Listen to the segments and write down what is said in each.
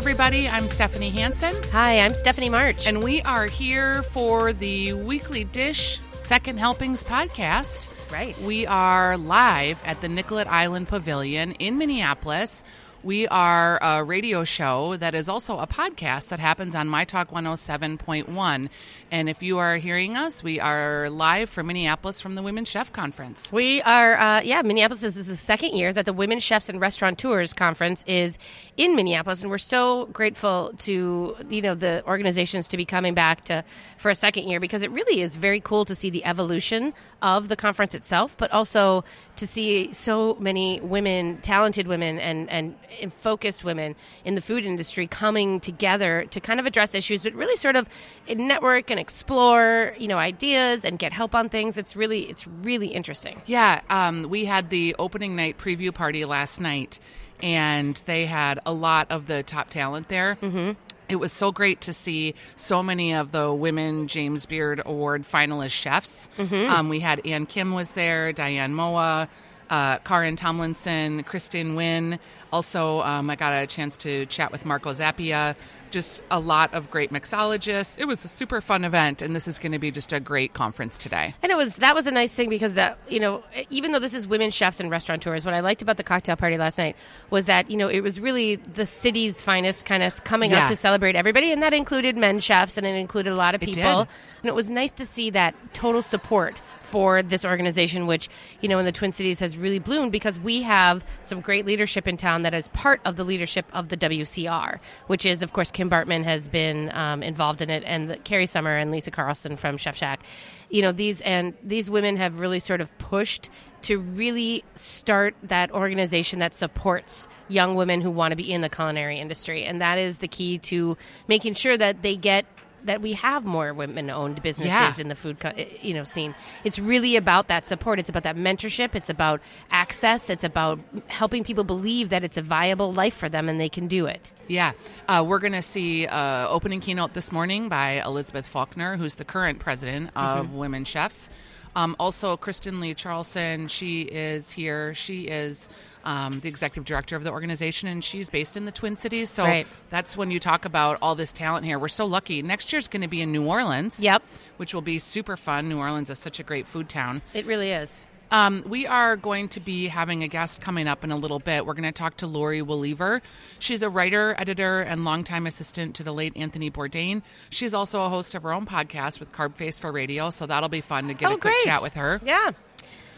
everybody. I'm Stephanie Hansen. Hi, I'm Stephanie March. And we are here for the Weekly Dish Second Helpings podcast. Right. We are live at the Nicollet Island Pavilion in Minneapolis. We are a radio show that is also a podcast that happens on My Talk 107.1. And if you are hearing us, we are live from Minneapolis from the Women's Chef Conference. We are, uh, yeah, Minneapolis is, is the second year that the Women Chefs and Restaurateurs Conference is in Minneapolis. And we're so grateful to, you know, the organizations to be coming back to for a second year because it really is very cool to see the evolution of the conference itself, but also to see so many women, talented women, and, and and focused women in the food industry coming together to kind of address issues, but really sort of network and explore, you know, ideas and get help on things. It's really, it's really interesting. Yeah, um, we had the opening night preview party last night, and they had a lot of the top talent there. Mm-hmm. It was so great to see so many of the women James Beard Award finalist chefs. Mm-hmm. Um, we had Ann Kim was there, Diane Moua, uh, Karyn Tomlinson, Kristen Wynn. Also, um, I got a chance to chat with Marco Zappia. Just a lot of great mixologists. It was a super fun event, and this is going to be just a great conference today. And it was that was a nice thing because that you know even though this is women chefs and restaurateurs, what I liked about the cocktail party last night was that you know it was really the city's finest kind of coming yeah. up to celebrate everybody, and that included men chefs and it included a lot of people. And it was nice to see that total support for this organization, which you know in the Twin Cities has really bloomed because we have some great leadership in town that is part of the leadership of the WCR, which is, of course, Kim Bartmann has been um, involved in it, and the, Carrie Summer and Lisa Carlson from Chef Shack. You know these and these women have really sort of pushed to really start that organization that supports young women who want to be in the culinary industry, and that is the key to making sure that they get that we have more women-owned businesses yeah. in the food, co- eh, you know, scene. It's really about that support. It's about that mentorship. It's about access. It's about helping people believe that it's a viable life for them and they can do it. Yeah, uh, we're going to see uh, opening keynote this morning by Elizabeth Faulkner, who's the current president of mm-hmm. Women Chefs. Um, also, Kristen Lee Charlson, she is here. She is um, the executive director of the organization, and she's based in the Twin Cities. So right. that's when you talk about all this talent here. We're so lucky. Next year's going to be in New Orleans. Yep. Which will be super fun. New Orleans is such a great food town. It really is. Um, we are going to be having a guest coming up in a little bit. We're going to talk to Laurie Woolever. She's a writer, editor, and longtime assistant to the late Anthony Bourdain. She's also a host of her own podcast with Carb Face for Radio, so that'll be fun to get oh, a quick great. chat with her. Yeah.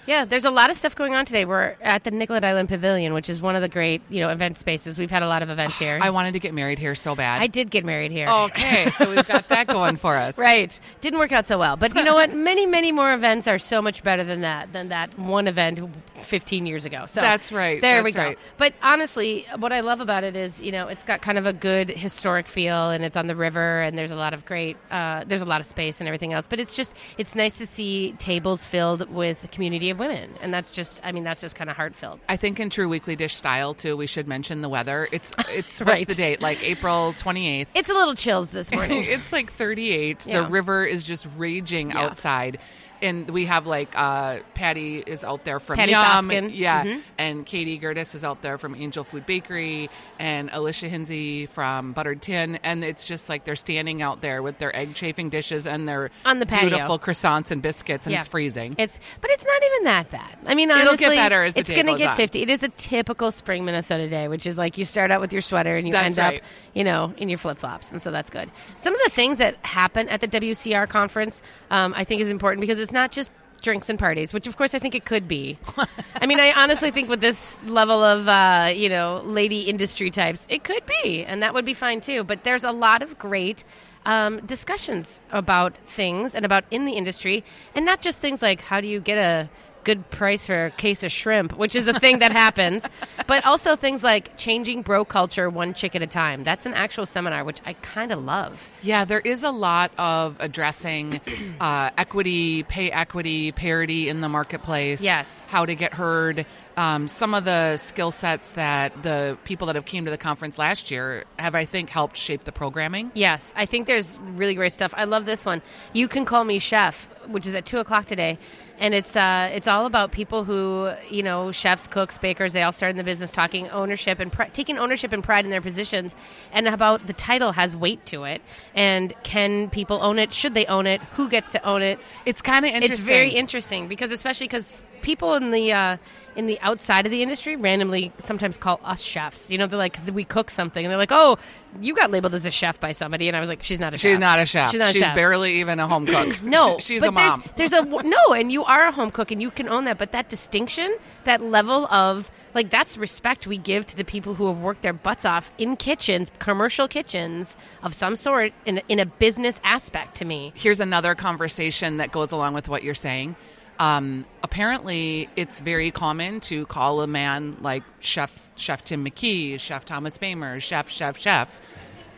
Yeah, there's a lot of stuff going on today. We're at the Nicollet Island Pavilion, which is one of the great, you know, event spaces. We've had a lot of events here. I wanted to get married here so bad. I did get married here. Okay, so we've got that going for us. Right. Didn't work out so well. But you know what? Many, many more events are so much better than that, than that one event 15 years ago. So That's right. There That's we go. right. But honestly, what I love about it is, you know, it's got kind of a good historic feel and it's on the river and there's a lot of great, uh, there's a lot of space and everything else. But it's just, it's nice to see tables filled with community of women. And that's just, I mean, that's just kind of heart filled. I think in true weekly dish style too, we should mention the weather. It's it's Right. what's the date? Like April twenty eighth. It's a little chills this morning. it's like 38. Yeah. The river is just raging Yeah. outside. And we have like uh, Patty is out there from Patty Yum, Soskin. yeah, Mhm. and Katie Gertis is out there from Angel Food Bakery, and Alicia Hinsey from Buttered Tin, and it's just like they're standing out there with their egg chafing dishes and their On the patio. beautiful croissants and biscuits, and Yeah. it's freezing. It's, but it's not even that bad. I mean, It'll honestly, get better as the it's going to get on. 50. It is a typical spring Minnesota day, which is like you start out with your sweater and you That's end right. up, you know, in your flip flops, and so that's good. Some of the things that happen at the WCR conference, um, I think, is important because it's not just drinks and parties, which of course I think it could be. I mean, I honestly think with this level of, uh, you know, lady industry types, it could be, and that would be fine too. But there's a lot of great um, discussions about things and about in the industry, and not just things like how do you get a good price for a case of shrimp, which is a thing that happens, but also things like changing bro culture one chick at a time. That's an actual seminar, which I kind of love. Yeah, there is a lot of addressing uh, equity, pay equity, parity in the marketplace. Yes. How to get heard. Um, some of the skill sets that the people that have came to the conference last year have, I think, helped shape the programming. Yes, I think there's really great stuff. I love this one. You can call me chef. Which is at two o'clock today, and it's uh, it's all about people who you know chefs, cooks, bakers. They all started in the business talking ownership and pr- taking ownership and pride in their positions, and about the title has weight to it, and can people own it? Should they own it? Who gets to own it? It's kind of interesting. It's very interesting because especially because people in the uh, in the outside of the industry randomly sometimes call us chefs. You know, they're like, because we cook something, and they're like, oh, you got labeled as a chef by somebody, and I was like, she's not a chef. She's chef. not a chef. She's not a chef. She's chef. barely even a home cook. No, she's but a mom. There's, there's a no, and you are a home cook, and you can own that. But that distinction, that level of like, that's respect we give to the people who have worked their butts off in kitchens, commercial kitchens of some sort, in in a business aspect. To me, Here's another conversation that goes along with what you're saying. Um, apparently, it's very common to call a man like Chef Chef Tim McKee, Chef Thomas Boemer, Chef Chef Chef.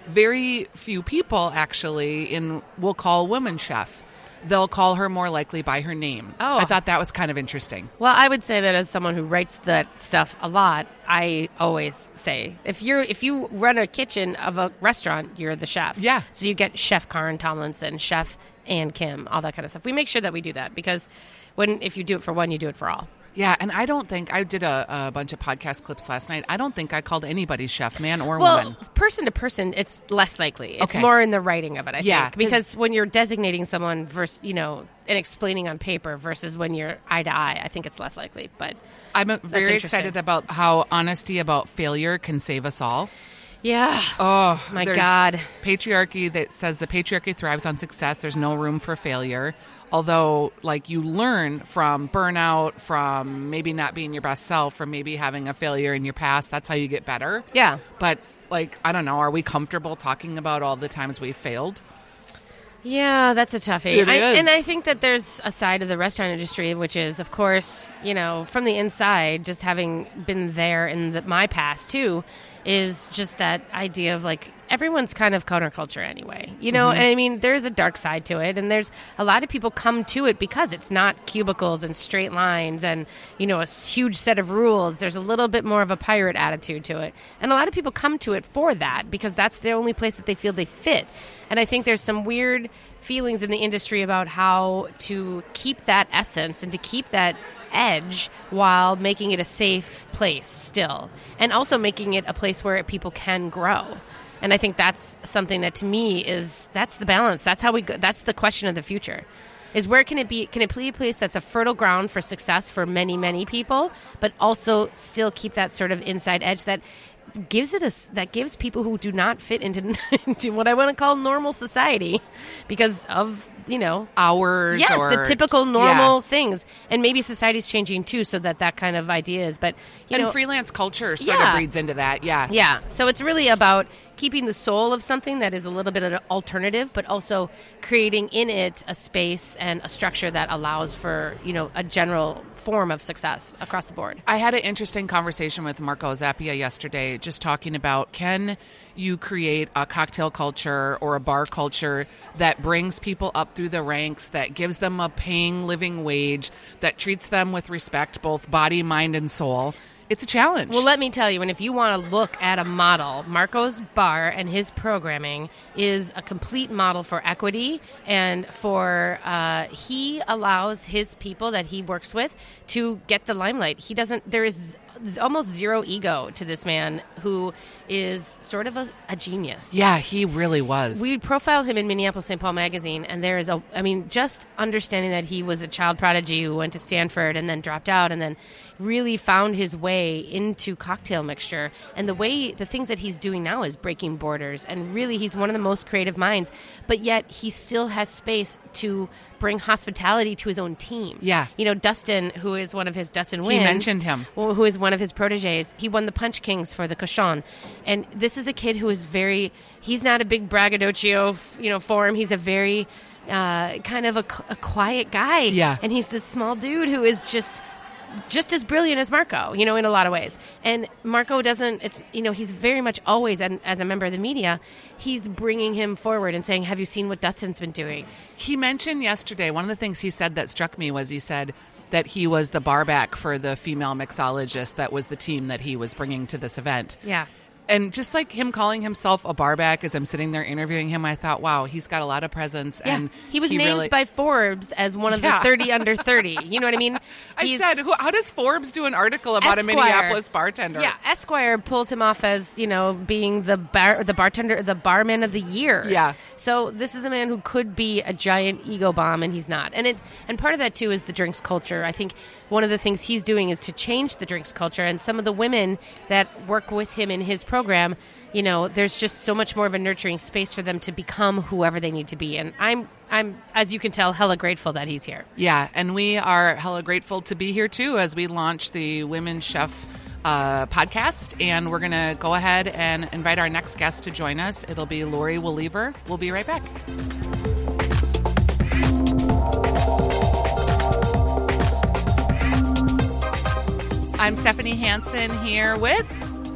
Very few people actually in will call women chef. They'll call her more likely by her name. Oh. I thought that was kind of interesting. Well, I would say that as someone who writes that stuff a lot, I always say if you're if you run a kitchen of a restaurant, you're the chef. Yeah. So you get Chef Karyn Tomlinson, Chef Ann Kim, all that kind of stuff. We make sure that we do that because when if you do it for one, you do it for all. Yeah, and I don't think I did a, a bunch of podcast clips last night. I don't think I called anybody chef, man or Well, woman. person to person, it's less likely. It's Okay. more in the writing of it, I Yeah, think, because when you're designating someone versus you know and explaining on paper versus when you're eye to eye, I think it's less likely. But I'm uh, very excited about how honesty about failure can save us all. Yeah, Oh my God. Patriarchy that says the patriarchy thrives on success. There's no room for failure. Although, like, you learn from burnout, from maybe not being your best self, from maybe having a failure in your past. That's how you get better. yeah. But, like, I don't know. Are we comfortable talking about all the times we failed? Yeah, that's a toughie. I. And I think that there's a side of the restaurant industry, which is, of course, you know, from the inside, just having been there in the, my past too, is just that idea of like everyone's kind of counterculture anyway, you know. Mm-hmm. And I mean, there's a dark side to it, and there's a lot of people come to it because it's not cubicles and straight lines and you know a huge set of rules. There's a little bit more of a pirate attitude to it, and a lot of people come to it for that because that's the only place that they feel they fit. And I think there's some weird feelings in the industry about how to keep that essence and to keep that edge while making it a safe place still and also making it a place where people can grow. And i think that's something that to me is that's the balance. That's how we go that's the question of the future is where can it be can it be a place that's a fertile ground for success for many many people but also still keep that sort of inside edge that gives it a that gives people who do not fit into, into what I want to call normal society because of you know Hours yes or the typical normal Yeah. things and maybe society's changing too so that that kind of idea is but you and know freelance culture sort Yeah. of breeds into that. Yeah. yeah so it's really about keeping the soul of something that is a little bit of an alternative but also creating in it a space and a structure that allows for you know a general form of success across the board I had an interesting conversation with Marco Zappia yesterday, just talking about can you create a cocktail culture or a bar culture that brings people up through the ranks, that gives them a paying living wage, that treats them with respect, both body, mind, and soul. It's a challenge. Well, let me tell you, and if you want to look at a model, Marco's Bar and his programming is a complete model for equity and for uh, he allows his people that he works with to get the limelight. He doesn't. There is almost zero ego to this man who is sort of a, a genius. yeah, he really was. We profiled him in Minneapolis St. Paul magazine, and there is a, I mean, just understanding that he was a child prodigy who went to Stanford and then dropped out and then really found his way into cocktail mixture. And the way, the things that he's doing now is breaking borders. And really, he's one of the most creative minds, but yet he still has space to bring hospitality to his own team. Yeah. You know, Dustin, who is one of his, Dustin he mentioned him. Who is one of his proteges. He won the Punch Kings for the Cochon, and this is a kid who is very. He's not a big braggadocio, you know, for him. He's a very uh, kind of a quiet guy. Yeah. and he's this small dude who is just just as brilliant as Marco, you know, in a lot of ways. And Marco doesn't, it's, you know, he's very much always, and as a member of the media, he's bringing him forward and saying, Have you seen what Dustin's been doing? He mentioned yesterday, one of the things he said that struck me was he said that he was the barback for the female mixologist that was the team that he was bringing to this event. Yeah. And just like him calling himself a barback as I'm sitting there interviewing him, I thought, wow, he's got a lot of presence. Yeah. And he was named really- by Forbes as one of Yeah. the 30 under 30. You know what I mean? I said, who, how does Forbes do an article about a Minneapolis bartender? Yeah, Esquire pulls him off as you know being the bar, the bartender, the barman of the year. Yeah. So this is a man who could be a giant ego bomb, and he's not. And it and part of that too is the drinks culture. I think one of the things he's doing is to change the drinks culture, and some of the women that work with him in his program. You know, there's just so much more of a nurturing space for them to become whoever they need to be, and I'm, I'm, as you can tell, hella grateful that he's here. Yeah, and we are hella grateful to be here too as we launch the Women Chef uh, podcast. And we're going to go ahead and invite our next guest to join us. It'll be Laurie Woolever. We'll be right back. I'm Stephanie Hansen here with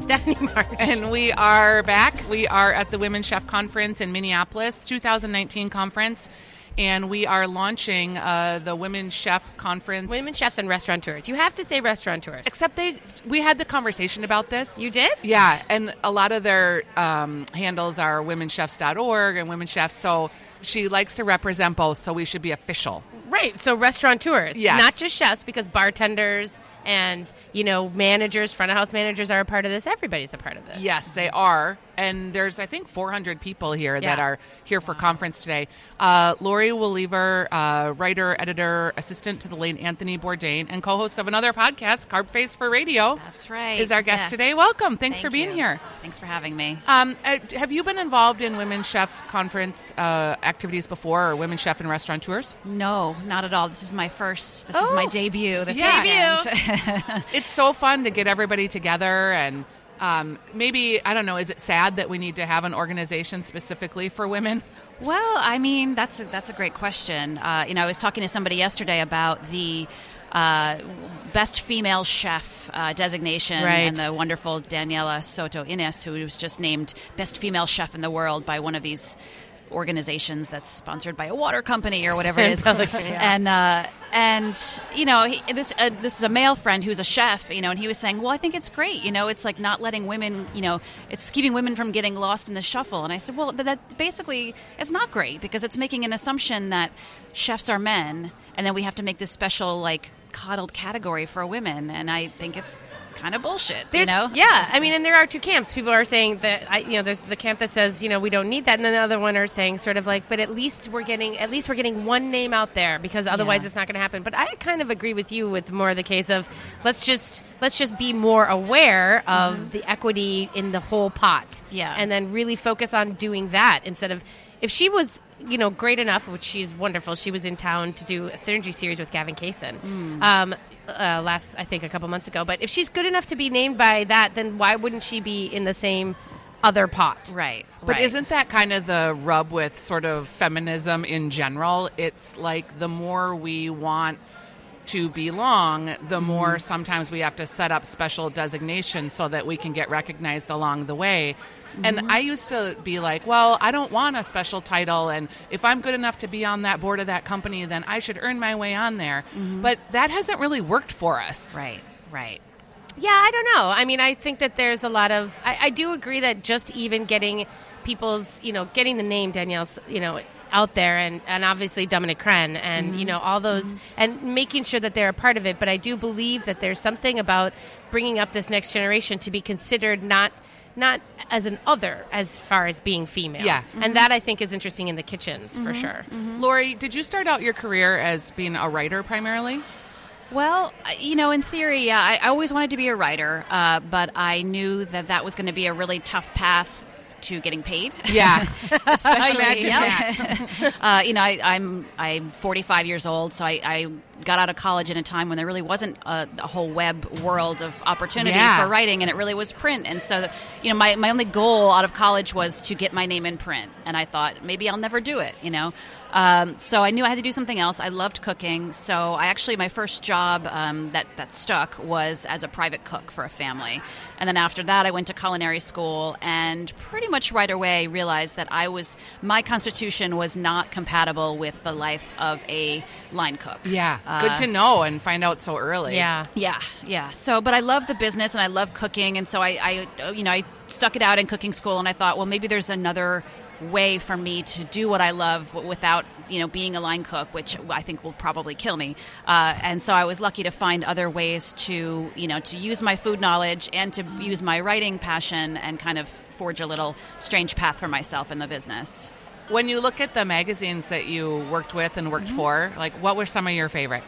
Stephanie March. and we are back. We are at the Women's Chef Conference in Minneapolis, 2019 conference, and we are launching uh, the Women's Chef Conference. Women chefs and restaurateurs. You have to say restaurateurs. Except they, we had the conversation about this. You did? Yeah, and a lot of their um, handles are womenchefs.org and women chefs. So she likes to represent both, so we should be official. Right. So restaurateurs, Yes. not just chefs, because bartenders and you know managers, front of house managers are a part of this. Everybody's a part of this. Yes, they are. And there's, I think, 400 people here that are here for conference today. Uh, Laurie Woolever, uh, writer, editor, assistant to the late Anthony Bourdain, and co-host of another podcast, Carb Face for Radio. That's right. Is our guest Yes. today. Welcome. Thanks Thank for being you. here. Thanks for having me. Um, uh, have you been involved in women Chef Conference uh, activities before, or women Chef and Restaurateurs? No, not at all. This is my first. This is my Oh. debut. This Yeah. weekend. It's so fun to get everybody together and. Um, maybe I don't know. Is it sad that we need to have an organization specifically for women? well, I mean, that's a, that's a great question. Uh, you know, I was talking to somebody yesterday about the. Uh, best female chef uh, designation, Right. and the wonderful Daniela Soto Innes, who was just named best female chef in the world by one of these organizations that's sponsored by a water company or whatever it is. Yeah. And uh, and you know he, this uh, this is a male friend who's a chef, you know, and he was saying, well, I think it's great, you know, it's like not letting women, you know, it's keeping women from getting lost in the shuffle. And I said, well, that, that basically it's not great because it's making an assumption that chefs are men, and then we have to make this special like coddled category for women, and I think it's kind of bullshit, There's, you know. Yeah, I mean, and there are two camps. People are saying that, I, you know, there's the camp that says, you know, we don't need that, and then the other one are saying sort of like, but at least we're getting, at least we're getting one name out there because otherwise Yeah. it's not going to happen. But I kind of agree with you with more of the case of let's just let's just be more aware of the equity in the whole pot, Mm-hmm. Yeah. and then really focus on doing that instead of if she was. You know, great enough, which she's wonderful. She was in town to do a synergy series with Gavin Kaysen. Mm. Um, uh, last I think a couple months ago. But if she's good enough to be named by that, then why wouldn't she be in the same other pot? Right, But right. isn't that kind of the rub with sort of feminism in general? It's like the more we want to belong, the Mm-hmm. more sometimes we have to set up special designations so that we can get recognized along the way. And Mm-hmm. I used to be like, well, I don't want a special title. And if I'm good enough to be on that board of that company, then I should earn my way on there. But that hasn't really worked for us. Mm-hmm. right, right. Yeah, I don't know. I mean, I think that there's a lot of. I, I do agree that just even getting people's, you know, getting the name Danielle's, you know, out there, and and obviously Dominique Crenn, and you know all those, and making sure that they're a part of it. But I do believe that there's something about bringing up this next generation to be considered not. Not as an other, as far as being female. Yeah. And that I think is interesting in the kitchens for sure. Laurie, did you start out your career as being a writer primarily? Well, uh, you know, in theory, yeah, I, I always wanted to be a writer, uh, but I knew that that was going to be a really tough path to getting paid. Yeah. Especially, I imagine yeah. uh, you know, I, I'm I'm 45 years old, so I, I got out of college in a time when there really wasn't a, a whole web world of opportunity Yeah. for writing, and it really was print. And so, you know, my, my only goal out of college was to get my name in print, and I thought maybe I'll never do it. You know, um, so I knew I had to do something else. I loved cooking, so I actually my first job um, that that stuck was as a private cook for a family, and then after that I went to culinary school, and pretty much right away realized that I was my constitution was not compatible with the life of a line cook. Yeah. Uh, Good to know and find out so early. Yeah. yeah, yeah. So, but I love the business and I love cooking, and so I, I, you know, I stuck it out in cooking school, and I thought, well, maybe there's another way for me to do what I love without you know being a line cook, which I think will probably kill me. Uh, and so I was lucky to find other ways to you know to use my food knowledge and to use my writing passion and kind of forge a little strange path for myself in the business. When you look at the magazines that you worked with and worked mm-hmm. for, like what were some of your favorite?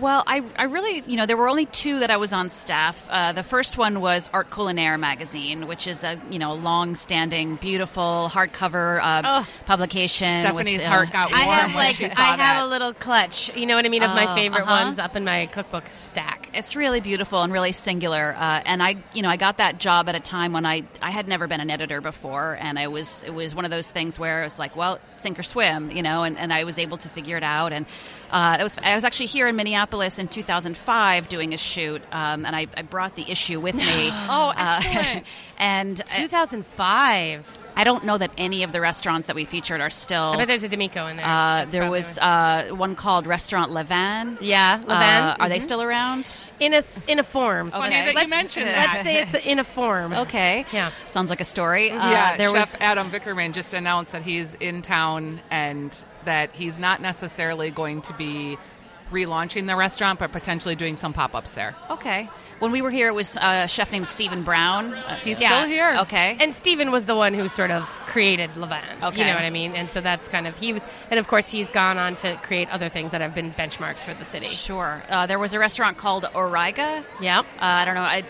Well, I, I really, you know, there were only two that I was on staff. Uh, the first one was Art Culinaire magazine, which is a, you know, long-standing, beautiful hardcover uh, oh. publication. Stephanie's with, uh, heart got warm. I have like, I have that. a little clutch. You know what I mean of my oh, favorite uh-huh. ones up in my cookbook stack. It's really beautiful and really singular. Uh, and I, you know, I got that job at a time when I, I had never been an editor before, and I was, it was one of those things where it was like, well, sink or swim, you know, and, and I was able to figure it out. And uh, it was, I was actually here in Minneapolis in 2005 doing a shoot, um, and I, I, brought the issue with me. oh, uh, excellent! Uh, and 2005. I don't know that any of the restaurants that we featured are still. I bet there's a D'Amico in there. Uh, there was uh, one called Restaurant Levain. Yeah, Levain. Uh, mm-hmm. Are they mm-hmm. still around? In a in a form. Okay. Funny that let's, you mentioned that. Let's say it's in a form. Okay. Yeah. Sounds like a story. Mm-hmm. yeah. There Chef was Adam Vickerman just announced that he's in town and that he's not necessarily going to be relaunching the restaurant, but potentially doing some pop ups there. Okay. When we were here, it was a chef named Steven Brown. Uh, He's yeah. still here. Okay. And Stephen was the one who sort of created Levain. Okay. You know what I mean? And so that's kind of, he was, and of course, he's gone on to create other things that have been benchmarks for the city. Sure. Uh, there was a restaurant called Auriga. Yeah. Uh, I don't know. I,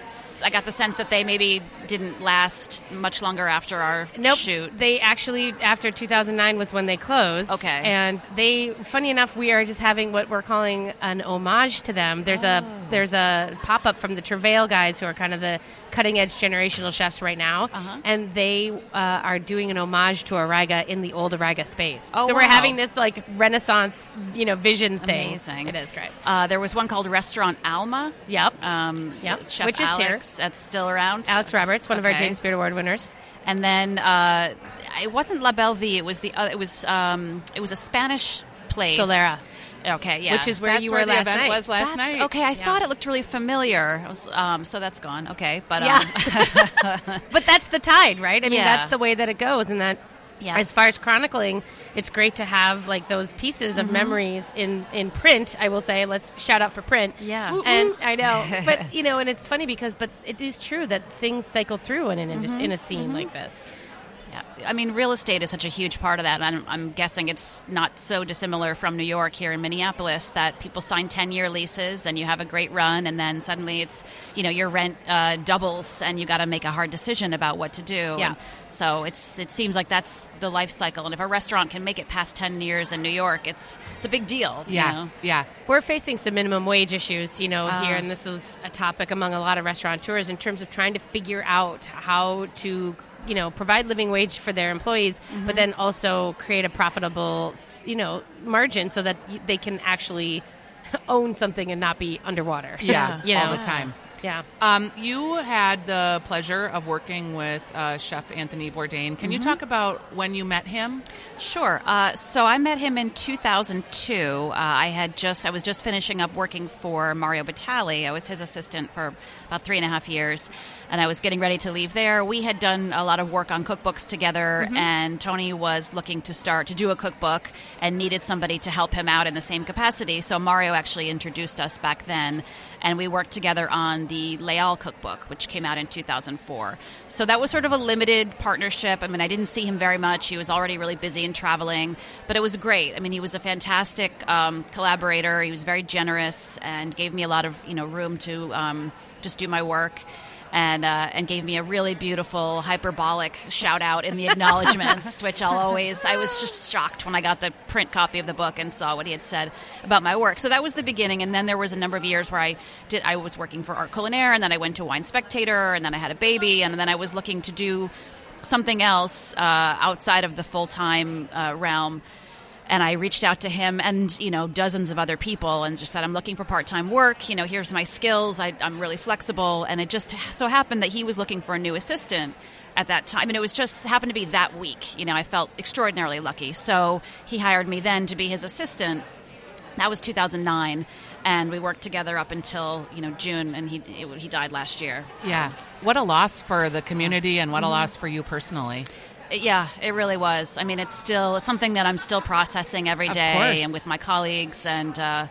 I got the sense that they maybe didn't last much longer after our nope. shoot. They actually, after 2009 was when they closed. Okay. And they, funny enough, we are just having what we're calling calling an homage to them. There's oh. a there's a pop up from the Travail guys who are kind of the cutting edge generational chefs right now, uh-huh. and they uh, are doing an homage to Auriga in the old Auriga space. Oh, so wow. we're having this like Renaissance, you know, vision thing. Amazing. It is great. Uh, there was one called Restaurant Alma. Yep. Um, yep. Chef Which Alex, is here. That's still around. Alex Roberts, one okay. of our James Beard Award winners. And then uh, it wasn't La Belle Vie. It was the it was um, it was a Spanish place. Solera. Okay, yeah, which is where that's you where were the last event night. was last that's, night. Okay, I yeah. thought it looked really familiar. Was, um, so that's gone. Okay, but yeah. Um, but that's the tide, right? I mean, yeah. that's the way that it goes, and that. Yeah. As far as chronicling, it's great to have like those pieces of mm-hmm. memories in in print. I will say, let's shout out for print. Yeah, and I know, but you know, and it's funny because, but it is true that things cycle through in an mm-hmm. in a scene mm-hmm. like this. Yeah, I mean, real estate is such a huge part of that. I'm, I'm, guessing it's not so dissimilar from New York here in Minneapolis that people sign 10 year leases and you have a great run, and then suddenly it's, you know, your rent uh, doubles and you got to make a hard decision about what to do. Yeah. And so it's it seems like that's the life cycle. And if a restaurant can make it past 10 years in New York, it's it's a big deal. Yeah. You know? Yeah. We're facing some minimum wage issues, you know, uh, here, and this is a topic among a lot of restaurateurs in terms of trying to figure out how to you know provide living wage for their employees mm-hmm. but then also create a profitable you know margin so that they can actually own something and not be underwater yeah you know? all the time yeah. Um, you had the pleasure of working with uh, Chef Anthony Bourdain. Can mm-hmm. you talk about when you met him? Sure. Uh, so I met him in 2002. Uh, I had just I was just finishing up working for Mario Batali. I was his assistant for about three and a half years, and I was getting ready to leave there. We had done a lot of work on cookbooks together, mm-hmm. and Tony was looking to start to do a cookbook and needed somebody to help him out in the same capacity. So Mario actually introduced us back then, and we worked together on the Les Halles cookbook, which came out in 2004. So that was sort of a limited partnership. I mean, I didn't see him very much. He was already really busy and traveling, but it was great. I mean, he was a fantastic um, collaborator. He was very generous and gave me a lot of you know room to um, just do my work and uh, and gave me a really beautiful hyperbolic shout out in the acknowledgments, which I'll always. I was just shocked when I got the print copy of the book and saw what he had said about my work. So that was the beginning, and then there was a number of years where I did. I was working for Art Culinaire, and then I went to Wine Spectator, and then I had a baby, and then I was looking to do something else uh, outside of the full time uh, realm and I reached out to him and you know dozens of other people and just said I'm looking for part time work. You know, here's my skills. I, am really flexible, and it just so happened that he was looking for a new assistant at that time, and it was just happened to be that week. You know, I felt extraordinarily lucky. So he hired me then to be his assistant. that was 2009 and we worked together up until you know june and he he died last year so. yeah what a loss for the community and what a mm-hmm. loss for you personally yeah, it really was. I mean, it's still it's something that I'm still processing every day, and with my colleagues, and uh,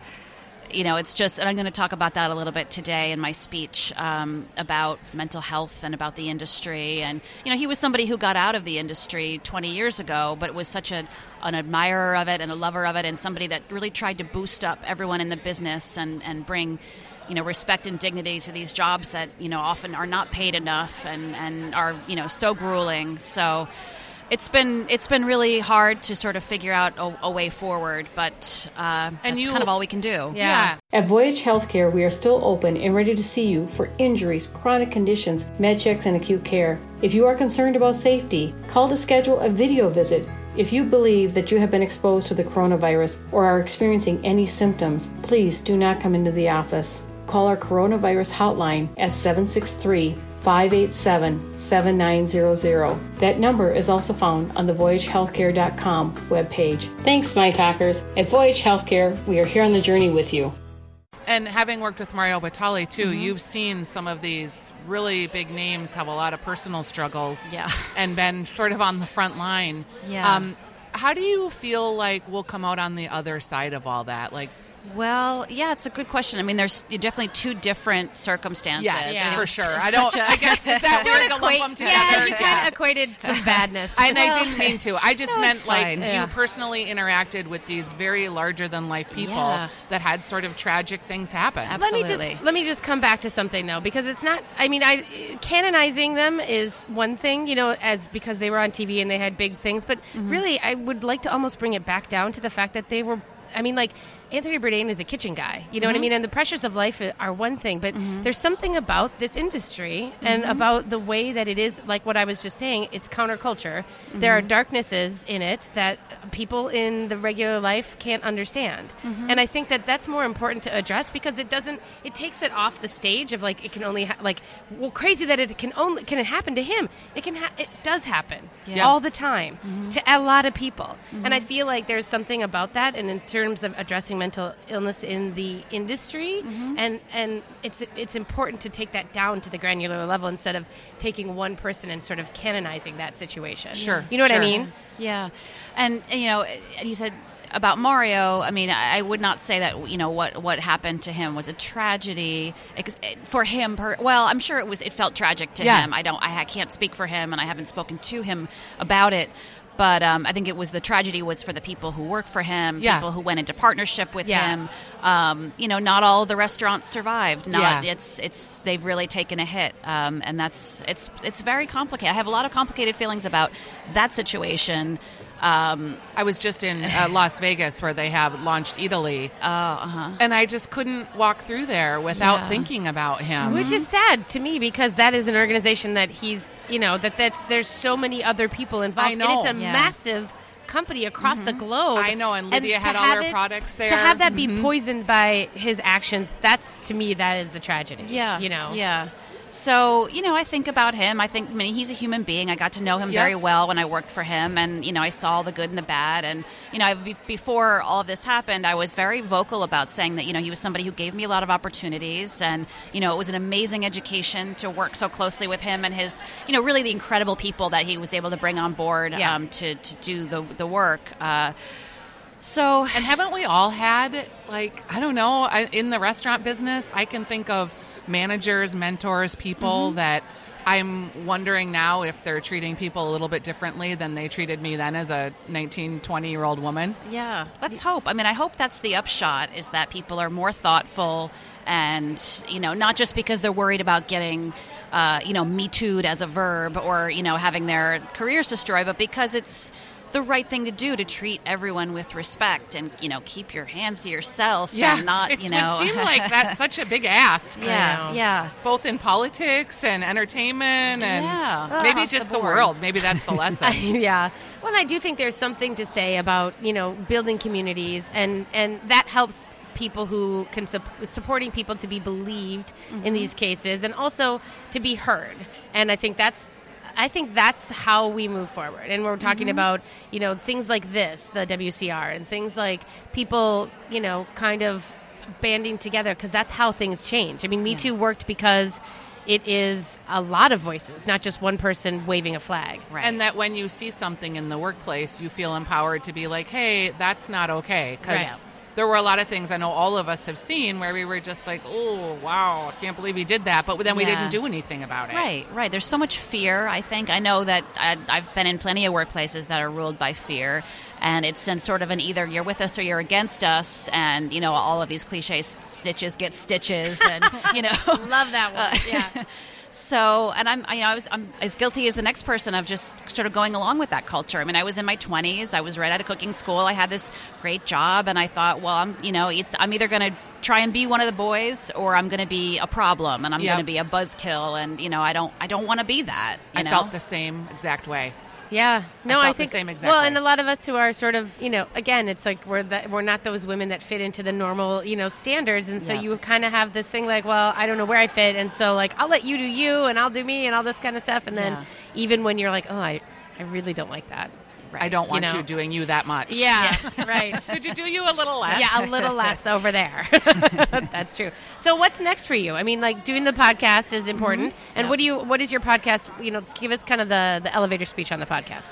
you know, it's just, and I'm going to talk about that a little bit today in my speech um, about mental health and about the industry. And, you know, he was somebody who got out of the industry 20 years ago, but was such a, an admirer of it and a lover of it, and somebody that really tried to boost up everyone in the business and, and bring, you know, respect and dignity to these jobs that, you know, often are not paid enough and, and are, you know, so grueling. So, it's been it's been really hard to sort of figure out a, a way forward, but uh, and that's you, kind of all we can do. Yeah. yeah. At Voyage Healthcare, we are still open and ready to see you for injuries, chronic conditions, med checks, and acute care. If you are concerned about safety, call to schedule a video visit. If you believe that you have been exposed to the coronavirus or are experiencing any symptoms, please do not come into the office. Call our coronavirus hotline at 763 587 7900. That number is also found on the VoyageHealthcare.com webpage. Thanks, my talkers. At Voyage Healthcare, we are here on the journey with you. And having worked with Mario Batali too, mm-hmm. you've seen some of these really big names have a lot of personal struggles yeah. and been sort of on the front line. Yeah. Um, how do you feel like we'll come out on the other side of all that? Like, well, yeah, it's a good question. I mean, there's definitely two different circumstances. Yes, yeah. for sure. I don't. A, I guess is that weird to lump them together? Yeah, you kind of equated some badness. and well, I didn't mean to. I just no, meant like yeah. you personally interacted with these very larger than life people yeah. that had sort of tragic things happen. Absolutely. Let me just let me just come back to something though, because it's not. I mean, I canonizing them is one thing, you know, as because they were on TV and they had big things, but mm-hmm. really, I would like to almost bring it back down to the fact that they were. I mean, like Anthony Bourdain is a kitchen guy. You know mm-hmm. what I mm-hmm. mean? And the pressures of life are one thing, but mm-hmm. there's something about this industry and mm-hmm. about the way that it is, like what I was just saying, it's counterculture. There are mm-hmm. darknesses in it that people in the regular life can't understand. Mm-hmm. And I think that that's more important to address because it doesn't, it takes it off the stage of like, it can only, ha- like, well, crazy that it can only, can it happen to him? It can, ha- it does happen yeah. all the time to a lot of people. And I feel like there's something about that. And in terms of addressing mental illness in the industry, mm-hmm. and and it's it's important to take that down to the granular level instead of taking one person and sort of canonizing that situation. Sure, you know what sure. I mean? Yeah, and you know, you said about Mario, I mean, I would not say that you know what what happened to him was a tragedy for him. Per, well, I'm sure it was. It felt tragic to yeah. him. I don't. I can't speak for him, and I haven't spoken to him about it but um, I think it was the tragedy was for the people who work for him, yeah. people who went into partnership with yes. him. Um, you know, not all the restaurants survived. Not yeah. it's it's they've really taken a hit, um, and that's it's it's very complicated. I have a lot of complicated feelings about that situation. Um, I was just in uh, Las Vegas where they have launched Eataly. Oh, uh-huh. And I just couldn't walk through there without yeah. thinking about him. Which is sad to me because that is an organization that he's, you know, that that's there's so many other people involved. I know. And it's a yeah. massive company across mm-hmm. the globe. I know, and Lidia and had all their it, products there. To have that mm-hmm. be poisoned by his actions, that's to me that is the tragedy. Yeah, you know. Yeah. So, you know, I think about him. I think, I mean, he's a human being. I got to know him yep. very well when I worked for him, and, you know, I saw the good and the bad. And, you know, before all of this happened, I was very vocal about saying that, you know, he was somebody who gave me a lot of opportunities. And, you know, it was an amazing education to work so closely with him and his, you know, really the incredible people that he was able to bring on board yeah. um, to, to do the, the work. Uh, so, and haven't we all had, like, I don't know, I, in the restaurant business, I can think of managers, mentors, people mm-hmm. that I'm wondering now if they're treating people a little bit differently than they treated me then as a 19, 20 year old woman. Yeah, let's hope. I mean, I hope that's the upshot is that people are more thoughtful and, you know, not just because they're worried about getting, uh, you know, me too'd as a verb or, you know, having their careers destroyed, but because it's, the right thing to do to treat everyone with respect and you know keep your hands to yourself yeah, and not it you know. would seem like that's such a big ask yeah yeah. Both in politics and entertainment and yeah. maybe just the, the, world. Maybe that's the lesson. Yeah. Well I do think there's something to say about you know building communities and and that helps people who can su- supporting people to be believed mm-hmm. in these cases and also to be heard. And I think that's I think that's how we move forward. And we're talking Mm-hmm. about, you know, things like this, the WCR, and things like people, you know, kind of banding together because that's how things change. I mean, Me Too worked because it is a lot of voices, not just one person waving a flag. Right. And that when you see something in the workplace, you feel empowered to be like, hey, that's not okay. Because Right. There were a lot of things I know all of us have seen where we were just like, oh, wow, I can't believe he did that. But then we Yeah. didn't do anything about it. Right, right. There's so much fear. I think I know that I, I've been in plenty of workplaces that are ruled by fear, and it's in sort of an either you're with us or you're against us, and you know all of these cliches, stitches get stitches, and you know, Love that one. yeah. So, and I'm, you know, I was, I'm as guilty as the next person of just sort of going along with that culture. I mean, I was in my 20s. I was right out of cooking school. I had this great job, and I thought, well, I'm, you know, it's, I'm either going to try and be one of the boys, or I'm going to be a problem, and I'm Yep. going to be a buzzkill, and you know, I don't, I don't want to be that. You I know? felt the same exact way. Yeah, no, I the think well, and a lot of us who are sort of, you know, again, it's like we're the, we're not those women that fit into the normal, you know, standards, and so Yeah. you kind of have this thing like, well, I don't know where I fit, and so like I'll let you do you, and I'll do me, and all this kind of stuff, and then Yeah. even when you're like, oh, I, I really don't like that. I don't want you, know. doing you that much. Yeah, right. Could you do you a little less? yeah, a little less over there. That's true. So what's next for you? I mean, like doing the podcast is important. Mm-hmm. And what do you? What is your podcast? You know, give us kind of the the elevator speech on the podcast.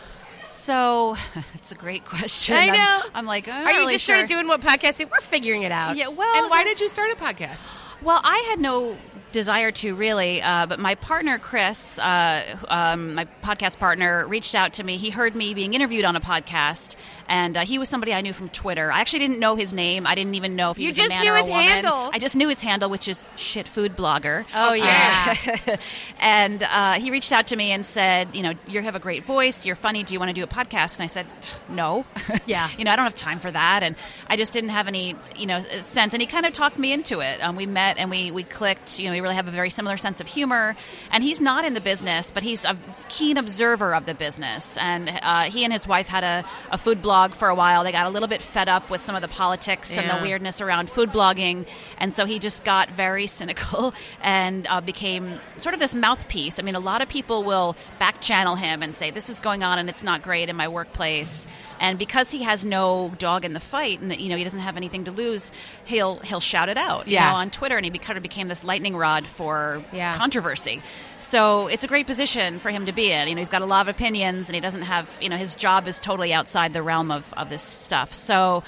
So, it's a great question. I I'm- know. I'm, like, I'm Are not you really just sure. sort of doing what podcasting? We're figuring it out. Yeah, well, And why did you start a podcast? Well, I had no desire to really, uh, but my partner Chris, uh, um, my podcast partner, reached out to me. He heard me being interviewed on a podcast, and uh, he was somebody I knew from Twitter. I actually didn't know his name. I didn't even know if he You was just a man knew or a his woman. handle. I just knew his handle, which is shit food blogger. Oh, yeah. Uh, and uh, he reached out to me and said, you know, you have a great voice. You're funny. Do you want to do a podcast? And I said, no. Yeah. you know, I don't have time for that. And I just didn't have any, you know, sense. And he kind of talked me into it. Um, we met and we, we clicked. You know, we really have a very similar sense of humor. And he's not in the business, but he's a keen observer of the business. And uh, he and his wife had a, a food blog for a while. They got a little bit fed up with some of the politics and the weirdness around food blogging. And so he just got very cynical and uh, became sort of this mouthpiece. I mean, a lot of people will back channel him and say, this is going on and it's not great in my workplace. And because he has no dog in the fight, and that you know he doesn't have anything to lose, he'll he'll shout it out, you Yeah. know, on Twitter, and he kind of became this lightning rod for Yeah. controversy. So it's a great position for him to be in. You know, he's got a lot of opinions, and he doesn't have you know his job is totally outside the realm of of this stuff. So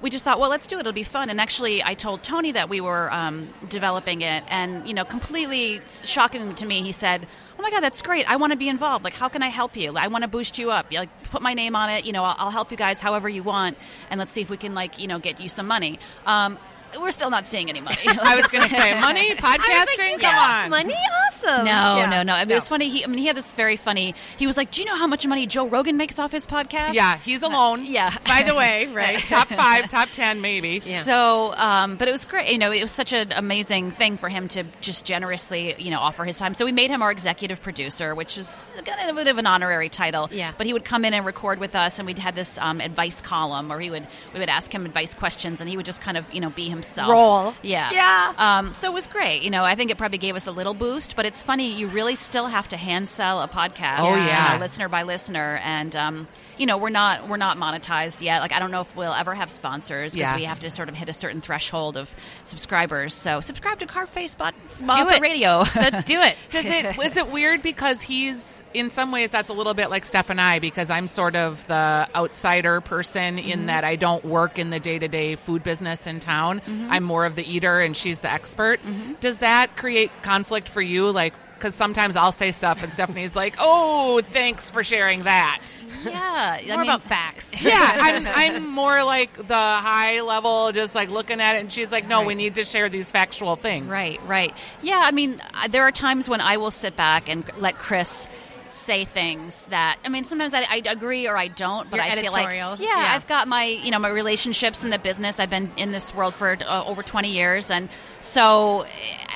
we just thought, well, let's do it. It'll be fun. And actually, I told Tony that we were um, developing it, and you know, completely shocking to me, he said, "Oh my God, that's great! I want to be involved. Like, how can I help you? I want to boost you up. Like, put my name on it. You know, I'll, I'll help you guys however you want, and let's see if we can like you know get you some money." Um, we're still not seeing any money. I was going to say money, podcasting. Come on. money, awesome. No, Yeah. no, no. I mean, It was funny. He, I mean, he had this very funny. He was like, "Do you know how much money Joe Rogan makes off his podcast?" Yeah, he's alone. yeah. By the way, right? top five, top ten, maybe. Yeah. So, um, but it was great. You know, it was such an amazing thing for him to just generously, you know, offer his time. So we made him our executive producer, which was kind of a bit of an honorary title. Yeah. But he would come in and record with us, and we'd had this um, advice column where he would we would ask him advice questions, and he would just kind of you know be himself. Roll. Yeah. Yeah. Um, so it was great. You know, I think it probably gave us a little boost, but it's funny. You really still have to hand sell a podcast. Oh, you yeah. know, listener by listener, and um, you know, we're not we're not monetized yet. Like I don't know if we'll ever have sponsors because Yeah. we have to sort of hit a certain threshold of subscribers. So subscribe to Carb Face Bot Do it. Radio. Let's do it. Does it is it weird because he's in some ways that's a little bit like Steph and I because I'm sort of the outsider person in mm-hmm. that I don't work in the day to day food business in town. Mm-hmm. I'm more of the eater and she's the expert. Mm-hmm. Does that create conflict for you? Like because sometimes I'll say stuff and Stephanie's like, "Oh, thanks for sharing that." yeah, I More mean, about facts. yeah, I'm, I'm more like the high level, just like looking at it, and she's like, "No, we need to share these factual things." Right, right. Yeah, I mean, uh, there are times when I will sit back and let Chris say things that I mean sometimes I, I agree or I don't but Your I feel like yeah, Yeah. I've got my you know my relationships in the business I've been in this world for uh, over 20 years and so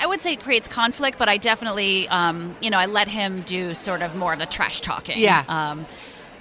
I would say it creates conflict but I definitely um, you know I let him do sort of more of the trash talking Yeah. um,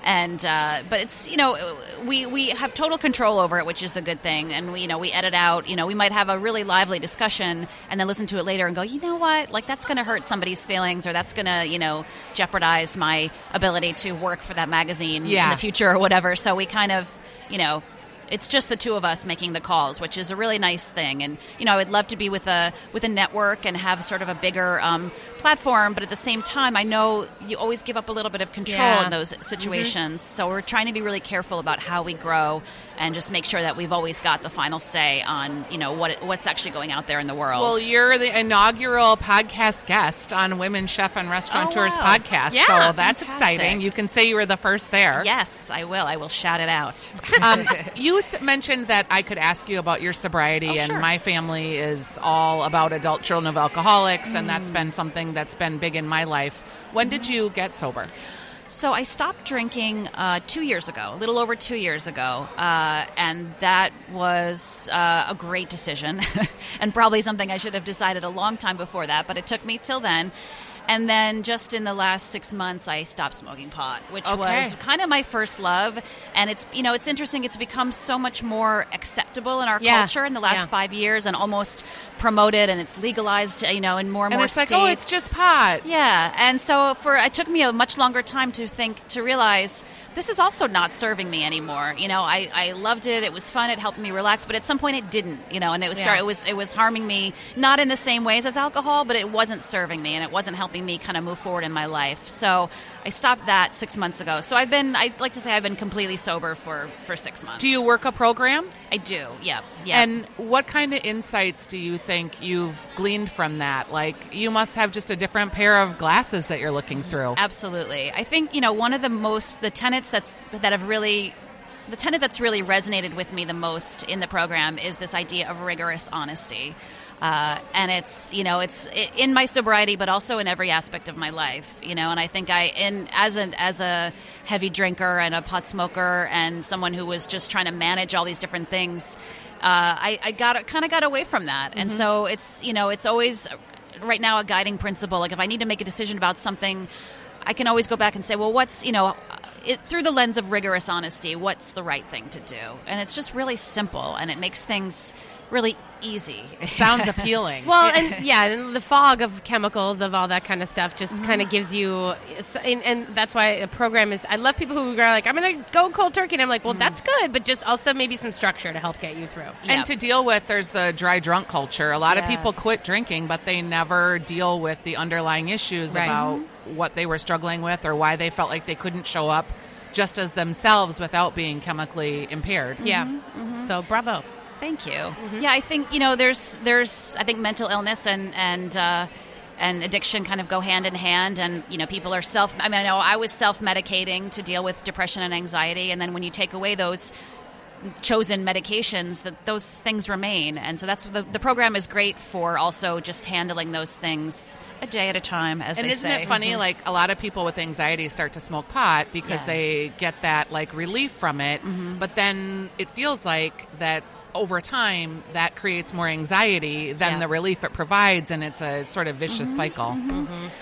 and uh, but it's you know we we have total control over it, which is the good thing. And we you know we edit out. You know we might have a really lively discussion and then listen to it later and go, you know what, like that's going to hurt somebody's feelings or that's going to you know jeopardize my ability to work for that magazine Yeah. in the future or whatever. So we kind of you know it's just the two of us making the calls, which is a really nice thing. And you know, I would love to be with a with a network and have sort of a bigger um, platform, but at the same time, I know you always give up a little bit of control Yeah. in those situations. So we're trying to be really careful about how we grow and just make sure that we've always got the final say on you know what what's actually going out there in the world. Well, you're the inaugural podcast guest on Women Chef and Restaurateurs Oh, wow. podcast, Yeah, so that's fantastic. exciting. You can say you were the first there. yes, I will. I will shout it out. Um, you s- mentioned that I could ask you about your sobriety, Oh, and sure. my family is all about adult children of alcoholics, and Mm. that's been something that's been big in my life. When did you get sober? So I stopped drinking uh, two years ago, a little over two years ago, uh, and that was uh, a great decision, and probably something I should have decided a long time before that. But it took me till then. And then just in the last six months, I stopped smoking pot, which Okay. was kind of my first love. And it's you know it's interesting. It's become so much more acceptable in our Yeah. culture in the last Yeah. five years, and almost promoted, and it's legalized. You know, in more and, And more it's like, states. oh, it's just pot. Yeah, and so for it took me a much longer time to think to realize this is also not serving me anymore. You know, I, I loved it; it was fun, it helped me relax, but at some point it didn't. You know, and it was start it was it was harming me not in the same ways as alcohol, but it wasn't serving me and it wasn't helping me kind of move forward in my life. So I stopped that six months ago. So I've been I'd like to say I've been completely sober for for six months. Do you work a program? I do. Yeah. Yeah. And what kind of insights do you think you've gleaned from that? Like, you must have just a different pair of glasses that you're looking through. Absolutely. I think, you know, one of the most the tenets that's that have really the tenet that's really resonated with me the most in the program is this idea of rigorous honesty. Uh, and it's you know it's in my sobriety, but also in every aspect of my life. You know, and I think I in as an as a heavy drinker and a pot smoker and someone who was just trying to manage all these different things, uh, I, I got kind of got away from that. And so it's you know it's always right now a guiding principle. Like if I need to make a decision about something, I can always go back and say, well, what's you know. It, through the lens of rigorous honesty, what's the right thing to do? And it's just really simple, and it makes things really easy. It Sounds appealing. Well, and yeah, and the fog of chemicals of all that kind of stuff just Mm-hmm. kind of gives you, and, and that's why a program is. I love people who are like, I'm going to go cold turkey, and I'm like, well, that's good, but just also maybe some structure to help get you through. Yeah. And to deal with, there's the dry drunk culture. A lot of people quit drinking, but they never deal with the underlying issues Right. about what they were struggling with or why they felt like they couldn't show up just as themselves without being chemically impaired. Yeah. Mm-hmm. So bravo. Thank you. Yeah, I think you know there's there's I think mental illness and and uh, and addiction kind of go hand in hand, and you know people are self. I mean, I know I was self medicating to deal with depression and anxiety, and then when you take away those chosen medications that those things remain and so that's the, the program is great for also just handling those things a day at a time as And they isn't say it funny? Like a lot of people with anxiety start to smoke pot because Yeah. Mm-hmm. they get that like relief from it, but then it feels like that over time that creates more anxiety than Yeah. Mm-hmm. the relief it provides, and it's a sort of vicious cycle.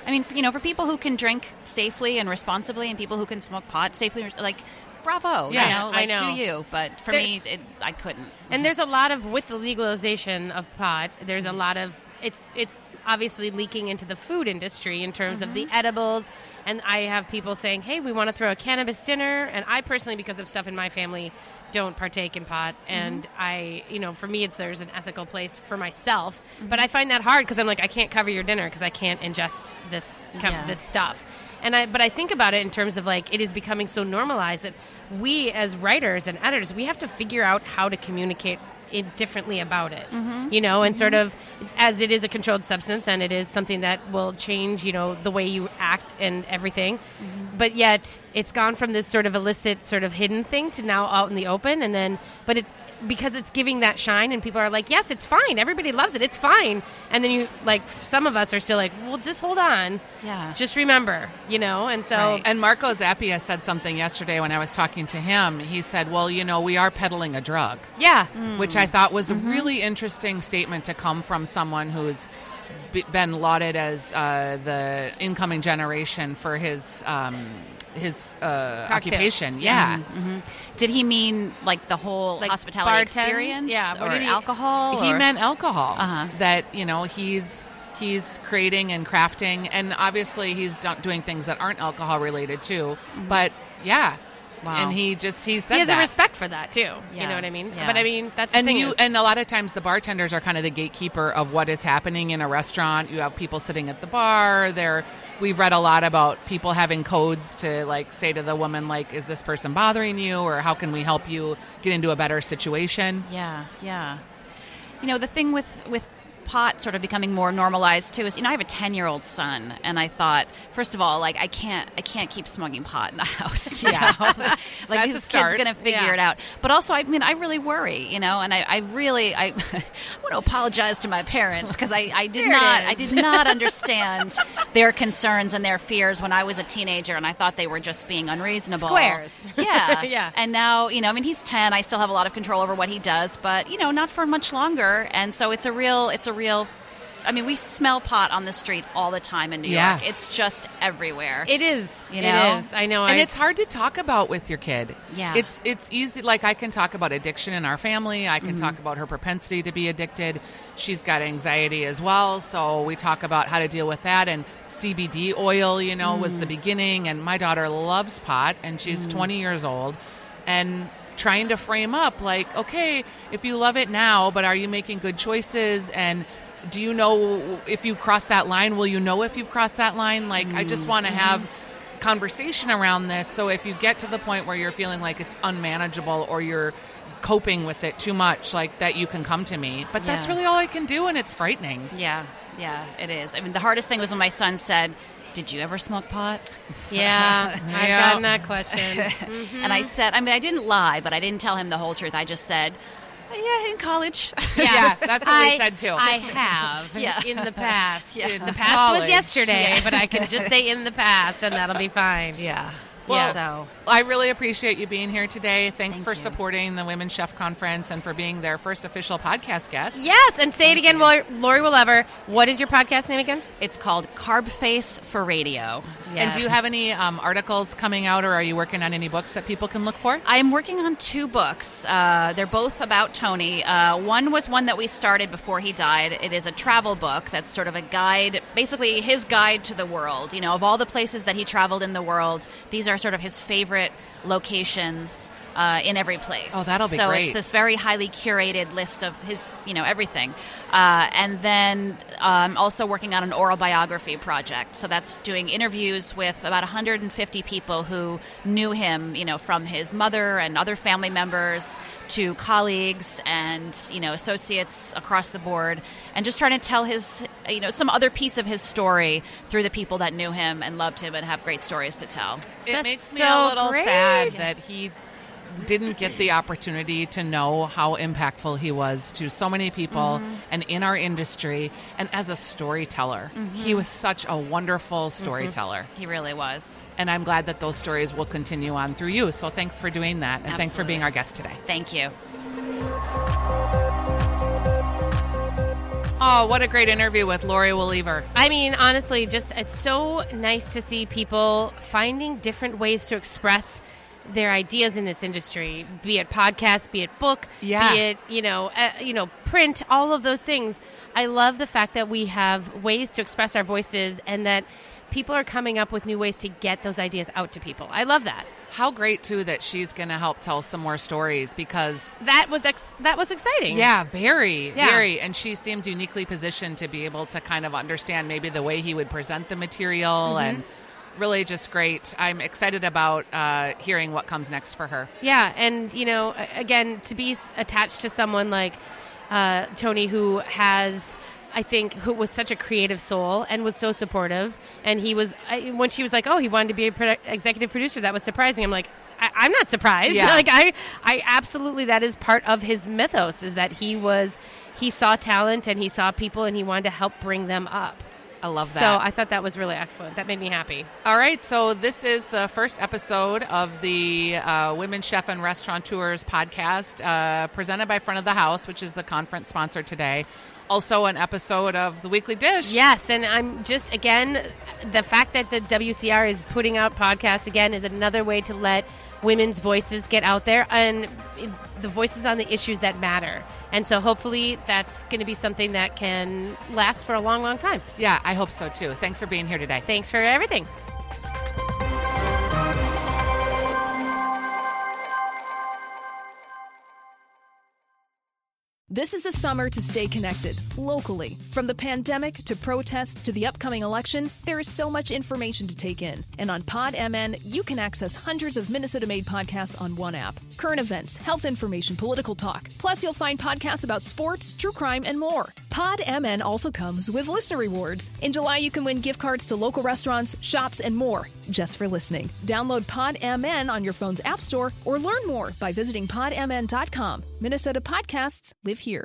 I mean, you know, for people who can drink safely and responsibly, and people who can smoke pot safely, like bravo, Yeah, you know, I know. do you? But for me, it, I couldn't. And there's a lot of with the legalization of pot. There's a Mm-hmm. lot of it's it's obviously leaking into the food industry in terms of Mm-hmm. the edibles. And I have people saying, "Hey, we want to throw a cannabis dinner." And I personally, because of stuff in my family, don't partake in pot. Mm-hmm. And I, you know, for me, it's there's an ethical place for myself. Mm-hmm. But I find that hard because I'm like, I can't cover your dinner because I can't ingest this com- Yeah. this stuff. And I, but I think about it in terms of like it is becoming so normalized that we as writers and editors we have to figure out how to communicate it differently about it, mm-hmm. you know, and sort mm-hmm. of as it is a controlled substance and it is something that will change, you know, the way you act and everything. Mm-hmm. But yet it's gone from this sort of illicit, sort of hidden thing to now out in the open, and then but it because it's giving that shine and people are like yes it's fine everybody loves it it's fine and then you like some of us are still like well just hold on Yeah. just remember, you know, and so Right. And Marco Zappia said something yesterday when I was talking to him. He said, "Well, you know, we are peddling a drug." yeah, which I thought was a really interesting statement to come from someone who's been lauded as uh, the incoming generation for his um, his uh, occupation. Yeah. Mm-hmm. Did he mean like the whole Like hospitality experience? Yeah, or did he- alcohol? He or- meant alcohol. Uh-huh. That you know he's he's creating and crafting, and obviously he's do- doing things that aren't alcohol related too. But yeah, Mm-hmm. Wow. and he just he said he has that. a respect for that too. You know what I mean? Yeah. But I mean, that's the and thing you is- and a lot of times the bartenders are kind of the gatekeeper of what is happening in a restaurant you have people sitting at the bar there we've read a lot about people having codes to like say to the woman like is this person bothering you or how can we help you get into a better situation Yeah, yeah. You know, the thing with with pot sort of becoming more normalized too is you know I have a 10-year-old son and I thought first of all like I can't I can't keep smoking pot in the house. Yeah. like a this kid's to figure Yeah. it out. But also I mean I really worry, you know, and I, I really I, I want to apologize to my parents because I, I did not. I did not understand their concerns and their fears when I was a teenager and I thought they were just being unreasonable. Squares. Yeah. Yeah. And now, you know, I mean, he's 10. I still have a lot of control over what he does, but, you know, not for much longer. And so it's a real, it's a real, I mean, we smell pot on the street all the time in New Yeah. York. It's just everywhere. it is. You know? is. I know. and I, it's hard to talk about with your kid Yeah. it's it's easy like i can talk about addiction in our family i Mm-hmm. can talk about her propensity to be addicted she's got anxiety as well so we talk about how to deal with that and cbd oil you know was Mm. the beginning and my daughter loves pot and she's 20 years old and trying to frame up like okay if you love it now but are you making good choices? And do you know if you cross that line will you know if you've crossed that line? Like i just want to mm-hmm. have conversation around this. So if you get to the point where you're feeling like it's unmanageable or you're coping with it too much like that you can come to me. But that's really all i can do and it's frightening. Yeah. Yeah, it is. I mean, the hardest thing was when my son said, Did you ever smoke pot? yeah, I've Yeah. gotten that question. And Mm-hmm. I said, I mean, I didn't lie, but I didn't tell him the whole truth. I just said, Yeah, in college. yeah that's what we I- said too I have Yeah. in the past. Yeah. In the past College. was yesterday, Yeah. but I can just say in the past, and that'll be fine. yeah. Well- so. I really appreciate you being here today. Thanks Thank for you. supporting the Women's Chef Conference and for being their first official podcast guest. Yes, and say it again, Laurie, Lori will ever. What is your podcast name again? It's called Carb Face for Radio. And do you have any um, articles coming out, or are you working on any books that people can look for? I'm working on two books. Uh, they're both about Tony. Uh, one was one that we started before he died. It is a travel book that's sort of a guide, basically his guide to the world. You know, of all the places that he traveled in the world, these are sort of his favorite locations uh, in every place. Oh, that'll be so great. it's this very highly curated list of his, you know, everything. Uh, and then um, also working on an oral biography project. So that's doing interviews with about 150 people who knew him, you know, from his mother and other family members to colleagues and you know associates across the board, and just trying to tell his, you know, some other piece of his story through the people that knew him and loved him and have great stories to tell. It That's makes me so a little great. sad that he didn't get the opportunity to know how impactful he was to so many people Mm-hmm. and in our industry and as a storyteller. He was such a wonderful Mm-hmm. storyteller. He really was. And I'm glad that those stories will continue on through you. So thanks for doing that. And thanks for being our guest today. Thank you. Oh, what a great interview with Laurie Woolever. I mean, honestly, just it's so nice to see people finding different ways to express their ideas in this industry, be it podcast, be it book, Yeah. be it you know, uh, you know, print, all of those things. I love the fact that we have ways to express our voices and that people are coming up with new ways to get those ideas out to people. I love that. How great too that she's going to help tell some more stories because That was ex- that was exciting. yeah, very, Yeah. very, and she seems uniquely positioned to be able to kind of understand maybe the way he would present the material Mm-hmm. and really just great. I'm excited about uh, hearing what comes next for her. Yeah, and you know, again, to be attached to someone like uh, Tony, who has, I think, who was such a creative soul and was so supportive, and he was I, when she was like, "Oh, he wanted to be a produ- executive producer," that was surprising. I'm like. I- I'm not surprised. Yeah. Like I, I absolutely that is part of his mythos is that he was, he saw talent and he saw people and he wanted to help bring them up. I love that. So I thought that was really excellent. That made me happy. All right, so this is the first episode of the uh, Women Chef and Restaurateurs podcast, uh, presented by Front of the House, which is the conference sponsor today. also an episode of the Weekly Dish. Yes, and I'm just again the fact that the WCR is putting out podcasts again is another way to let women's voices get out there and the voices on the issues that matter. And so hopefully that's going to be something that can last for a long, long time. Yeah, I hope so too. Thanks for being here today. Thanks for everything. This is a summer to stay connected, locally. From the pandemic to protests to the upcoming election, there is so much information to take in. And on PodMN, you can access hundreds of Minnesota made podcasts on one app. Current events, health information, political talk. Plus, you'll find podcasts about sports, true crime, and more. PodMN also comes with listener rewards. In July, you can win gift cards to local restaurants, shops, and more just for listening. Download PodMN on your phone's App Store or learn more by visiting podmn.com. Minnesota podcasts live here.